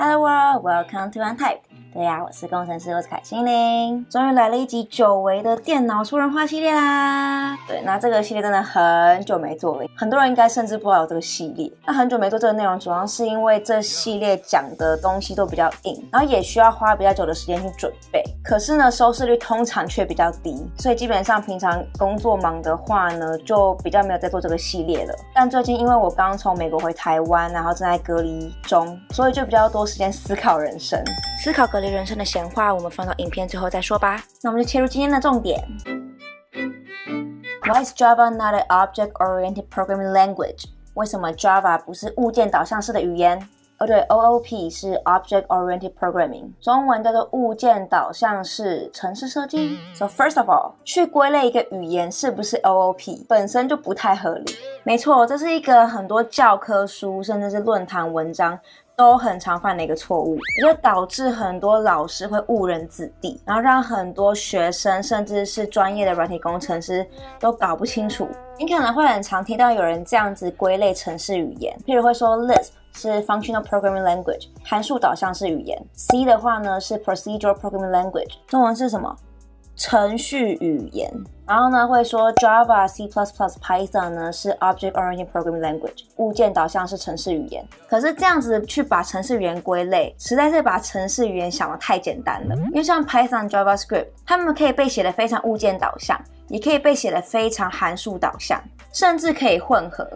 Hello world, welcome to Untyped。对呀、啊，我是工程师，我是凯心灵。终于来了一集久违的电脑说人话系列啦！对，那这个系列真的很久没做了，很多人应该甚至不知道有这个系列。那很久没做这个内容，主要是因为这系列讲的东西都比较硬，然后也需要花比较久的时间去准备。可是呢，收视率通常却比较低，所以基本上平常工作忙的话呢，就比较没有在做这个系列了。但最近因为我刚从美国回台湾，然后正在隔离中，所以就比较多时间思考人生，思考隔离人生的闲话，我们放到影片最后再说吧。那我们就切入今天的重点。Why is Java not an object-oriented programming language？为什么 Java 不是物件导向式的语言？哦对，OOP 是 Object-oriented programming，中文叫做物件导向式程式设计。So first of all，去归类一个语言是不是 OOP，本身就不太合理。没错，这是一个很多教科书甚至是论坛文章都很常犯的一个错误，也就导致很多老师会误人子弟，然后让很多学生甚至是专业的软体工程师都搞不清楚。你可能会很常听到有人这样子归类程式语言，譬如会说 Lisp 是 Functional Programming Language，函数导向式语言；C 的话呢是 Procedural Programming Language，中文是什么？程序语言。然后呢会说 Java、C++、Python 呢是 Object-oriented Programming Language，物件导向是程式语言。可是这样子去把程式语言归类，实在是把程式语言想得太简单了。因为像 Python、JavaScript，它们可以被写得非常物件导向，也可以被写得非常函数导向，甚至可以混合。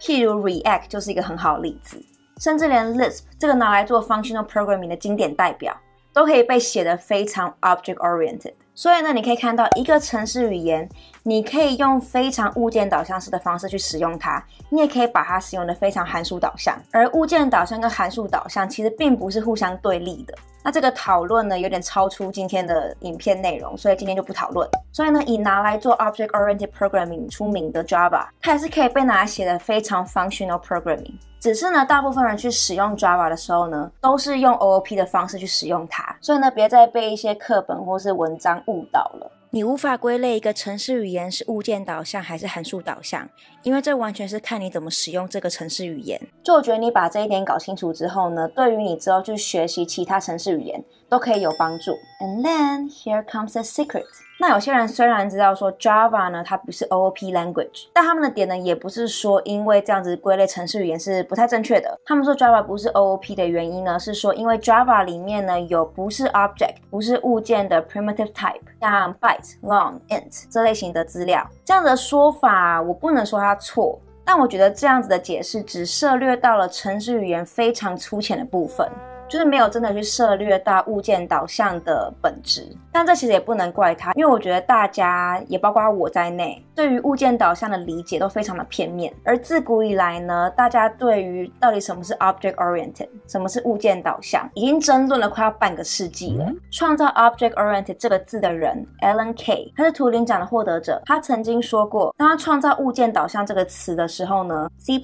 譬如 React 就是一个很好的例子。甚至连 Lisp 这个拿来做 functional programming 的经典代表，都可以被写得非常 object oriented。所以呢，你可以看到一个城市语言，你可以用非常物件导向式的方式去使用它，你也可以把它使用的非常函数导向。而物件导向跟函数导向其实并不是互相对立的。那这个讨论呢，有点超出今天的影片内容，所以今天就不讨论。所以呢，以拿来做 object-oriented programming 出名的 Java，它也是可以被拿来写的非常 functional programming。只是呢，大部分人去使用 Java 的时候呢，都是用 OOP 的方式去使用它。所以呢，别再被一些课本或是文章误导了。你无法归类一个程式语言是物件导向还是函数导向，因为这完全是看你怎么使用这个程式语言。就我觉得你把这一点搞清楚之后呢，对于你之后去学习其他程式语言都可以有帮助。And then here comes the secret. 那有些人虽然知道说 Java 呢，它不是 OOP language，但他们的点呢，也不是说因为这样子归类程式语言是不太正确的。他们说 Java 不是 OOP 的原因呢，是说因为 Java 里面呢有不是 object，不是物件的 primitive type，像 byte、long、int 这类型的资料。这样的说法我不能说它错，但我觉得这样子的解释只涉略到了程式语言非常粗浅的部分。就是没有真的去涉略到物件导向的本质，但这其实也不能怪他，因为我觉得大家也包括我在内，对于物件导向的理解都非常的片面。而自古以来呢，大家对于到底什么是 object oriented，什么是物件导向，已经争论了快要半个世纪了。创造 object oriented 这个字的人 Alan Kay，他是图灵奖的获得者，他曾经说过，当他创造物件导向这个词的时候呢，C++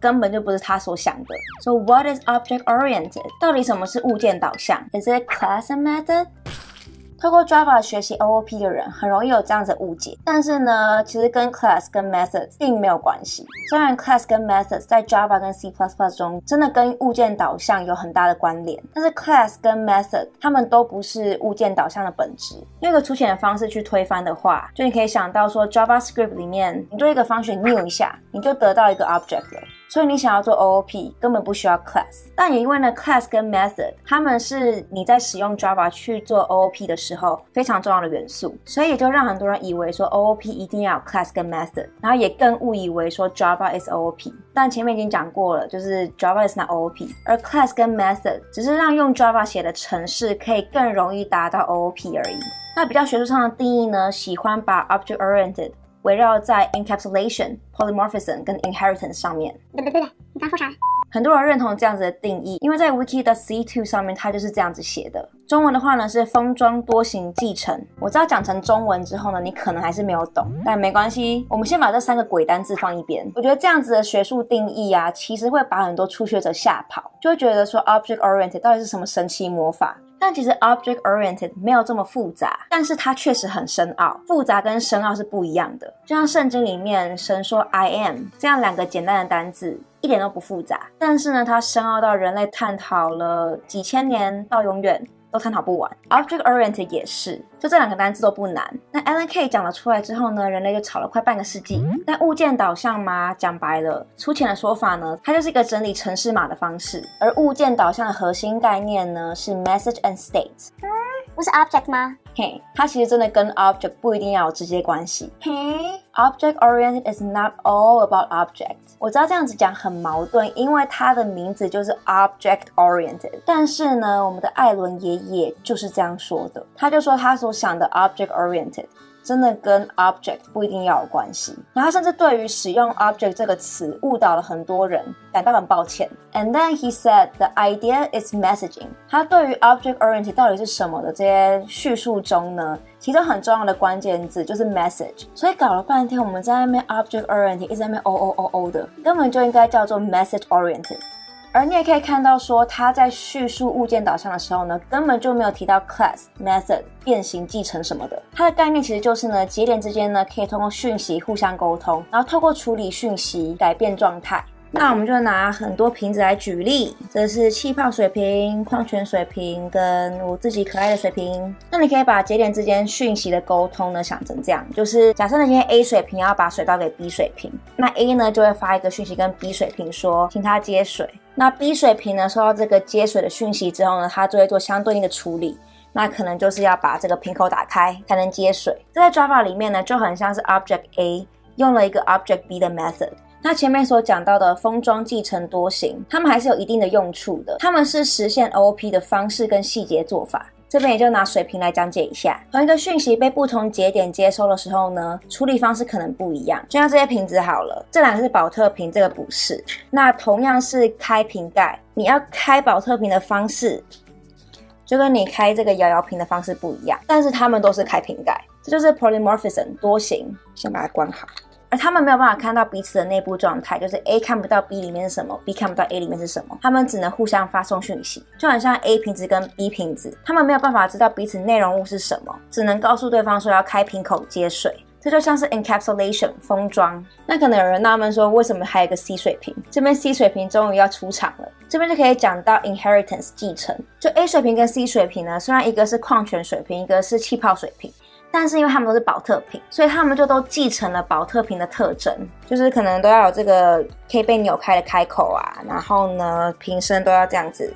根本就不是他所想的。So what is object oriented？到底什么是物件导向？Is it class and method？透过 Java 学习 OOP 的人很容易有这样子的误解，但是呢，其实跟 class 跟 methods 并没有关系。虽然 class 跟 methods 在 Java 跟 C++ 中真的跟物件导向有很大的关联，但是 class 跟 method 它们都不是物件导向的本质。用一个粗浅的方式去推翻的话，就你可以想到说 JavaScript 里面，你对一个 function new 一下，你就得到一个 object 了。所以你想要做 OOP，根本不需要 class。但也因为呢，class 跟 method，它们是你在使用 Java 去做 OOP 的时候非常重要的元素，所以也就让很多人以为说 OOP 一定要有 class 跟 method，然后也更误以为说 Java is OOP。但前面已经讲过了，就是 Java is not OOP，而 class 跟 method 只是让用 Java 写的程式可以更容易达到 OOP 而已。那比较学术上的定义呢，喜欢把 object oriented 围绕在 encapsulation、polymorphism 跟 inheritance 上面。对对对，你刚说啥？很多人认同这样子的定义，因为在 Wiki 的 C2 上面它就是这样子写的。中文的话呢是封装多型继承。我知道讲成中文之后呢，你可能还是没有懂，但没关系，我们先把这三个鬼单字放一边。我觉得这样子的学术定义啊，其实会把很多初学者吓跑，就会觉得说 object oriented 到底是什么神奇魔法？但其实 object oriented 没有这么复杂，但是它确实很深奥。复杂跟深奥是不一样的。就像圣经里面神说 I am 这样两个简单的单字，一点都不复杂，但是呢，它深奥到人类探讨了几千年到永远。都探讨不完，object oriented 也是，就这两个单词都不难。那 Alan Kay 讲了出来之后呢，人类就吵了快半个世纪。但物件导向嘛，讲白了，粗浅的说法呢，它就是一个整理城市码的方式。而物件导向的核心概念呢，是 message and state。嗯，不是 object 吗？嘿，它其实真的跟 object 不一定要有直接关系。嘿，object oriented is not all about object。我知道这样子讲很矛盾，因为它的名字就是 object oriented。但是呢，我们的艾伦爷爷就是这样说的，他就说他所想的 object oriented。真的跟 object 不一定要有关系，然后甚至对于使用 object 这个词误导了很多人，感到很抱歉。And then he said the idea is messaging。他对于 object oriented 到底是什么的这些叙述中呢，其中很重要的关键字就是 message。所以搞了半天，我们在那边 object oriented 一直在那边哦哦哦哦的，根本就应该叫做 message oriented。而你也可以看到，说他在叙述物件导向的时候呢，根本就没有提到 class、method、变形、继承什么的。它的概念其实就是呢，节点之间呢可以通过讯息互相沟通，然后透过处理讯息改变状态。那我们就拿很多瓶子来举例，这是气泡水瓶、矿泉水瓶跟我自己可爱的水瓶。那你可以把节点之间讯息的沟通呢想成这样，就是假设呢今天 A 水瓶要把水倒给 B 水瓶，那 A 呢就会发一个讯息跟 B 水瓶说，请他接水。那 B 水瓶呢，收到这个接水的讯息之后呢，它就会做相对应的处理。那可能就是要把这个瓶口打开才能接水。这在 Java 里面呢，就很像是 Object A 用了一个 Object B 的 method。那前面所讲到的封装继承多型，它们还是有一定的用处的。它们是实现 OOP 的方式跟细节做法。这边也就拿水瓶来讲解一下，同一个讯息被不同节点接收的时候呢，处理方式可能不一样。就像这些瓶子好了，这两个是宝特瓶，这个不是。那同样是开瓶盖，你要开宝特瓶的方式，就跟你开这个摇摇瓶的方式不一样。但是它们都是开瓶盖，这就是 polymorphism 多型。先把它关好。而他们没有办法看到彼此的内部状态，就是 A 看不到 B 里面是什么，B 看不到 A 里面是什么，他们只能互相发送讯息，就很像 A 瓶子跟 B 瓶子，他们没有办法知道彼此内容物是什么，只能告诉对方说要开瓶口接水，这就像是 encapsulation 封装。那可能有人纳闷说，为什么还有个 C 水瓶？这边 C 水瓶终于要出场了，这边就可以讲到 inheritance 继承。就 A 水瓶跟 C 水瓶呢，虽然一个是矿泉水瓶，一个是气泡水瓶。但是因为他们都是保特瓶，所以他们就都继承了保特瓶的特征，就是可能都要有这个可以被扭开的开口啊，然后呢瓶身都要这样子，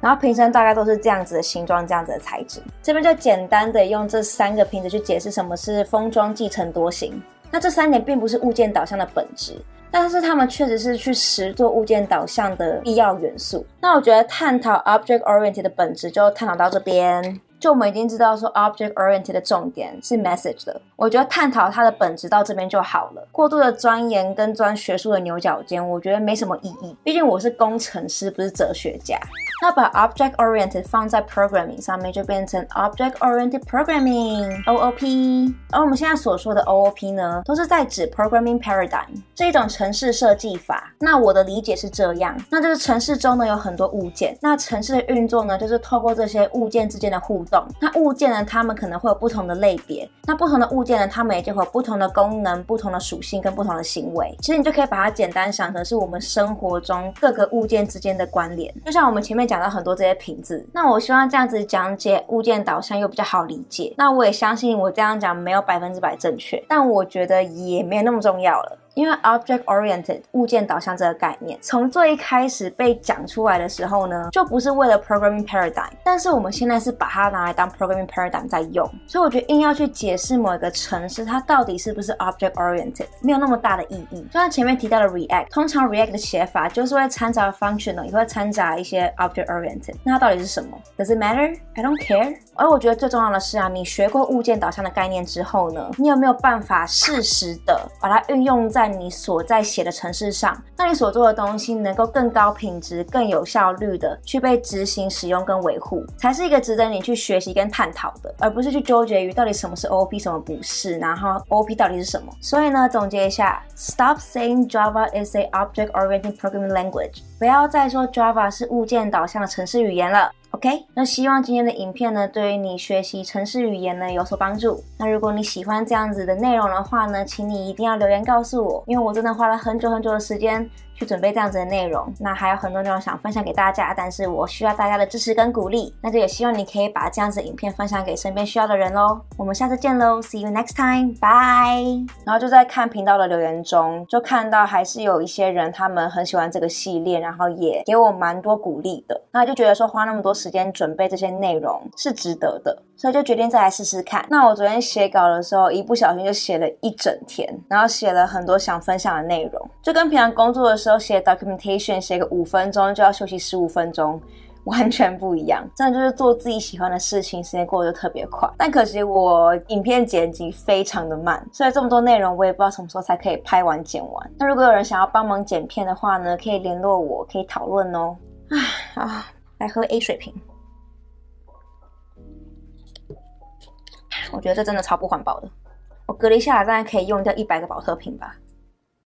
然后瓶身大概都是这样子的形状，这样子的材质。这边就简单的用这三个瓶子去解释什么是封装继承多型。那这三点并不是物件导向的本质，但是他们确实是去实做物件导向的必要元素。那我觉得探讨 object oriented 的本质就探讨到这边。就我们已经知道说，object oriented 的重点是 message 的，我觉得探讨它的本质到这边就好了。过度的钻研跟钻学术的牛角尖，我觉得没什么意义。毕竟我是工程师，不是哲学家。那把 object oriented 放在 programming 上面，就变成 object oriented programming（OOP）。而我们现在所说的 OOP 呢，都是在指 programming paradigm 这一种城市设计法。那我的理解是这样，那就是城市中呢有很多物件，那城市的运作呢，就是透过这些物件之间的互那物件呢，它们可能会有不同的类别。那不同的物件呢，它们也就会有不同的功能、不同的属性跟不同的行为。其实你就可以把它简单想成是我们生活中各个物件之间的关联。就像我们前面讲到很多这些瓶子，那我希望这样子讲解物件导向又比较好理解。那我也相信我这样讲没有百分之百正确，但我觉得也没有那么重要了。因为 object-oriented 物件导向这个概念，从最一开始被讲出来的时候呢，就不是为了 programming paradigm，但是我们现在是把它拿来当 programming paradigm 在用，所以我觉得硬要去解释某一个程式它到底是不是 object-oriented，没有那么大的意义。就像前面提到的 React，通常 React 的写法就是会掺杂 functional，也会掺杂一些 object-oriented，那它到底是什么？Does it matter? I don't care。而我觉得最重要的是啊，你学过物件导向的概念之后呢，你有没有办法适时的把它运用在你所在写的程式上，让你所做的东西能够更高品质、更有效率的去被执行、使用跟维护，才是一个值得你去学学习跟探讨的，而不是去纠结于到底什么是 OOP，什么不是，然后 OOP 到底是什么。所以呢，总结一下，Stop saying Java is a object-oriented programming language，不要再说 Java 是物件导向的程式语言了。OK，那希望今天的影片呢，对于你学习城市语言呢有所帮助。那如果你喜欢这样子的内容的话呢，请你一定要留言告诉我，因为我真的花了很久很久的时间去准备这样子的内容。那还有很多内容想分享给大家，但是我需要大家的支持跟鼓励。那就也希望你可以把这样子的影片分享给身边需要的人喽。我们下次见喽，See you next time，bye。然后就在看频道的留言中，就看到还是有一些人他们很喜欢这个系列，然后也给我蛮多鼓励的。那就觉得说花那么多时间准备这些内容是值得的，所以就决定再来试试看。那我昨天写稿的时候，一不小心就写了一整天，然后写了很多想分享的内容，就跟平常工作的时候写 documentation 写个五分钟就要休息十五分钟，完全不一样。真的就是做自己喜欢的事情，时间过得就特别快。但可惜我影片剪辑非常的慢，所以这么多内容我也不知道什么时候才可以拍完剪完。那如果有人想要帮忙剪片的话呢，可以联络我，可以讨论哦。唉啊，来喝 A 水瓶。我觉得这真的超不环保的。我隔离下来，大概可以用掉一百个保特瓶吧。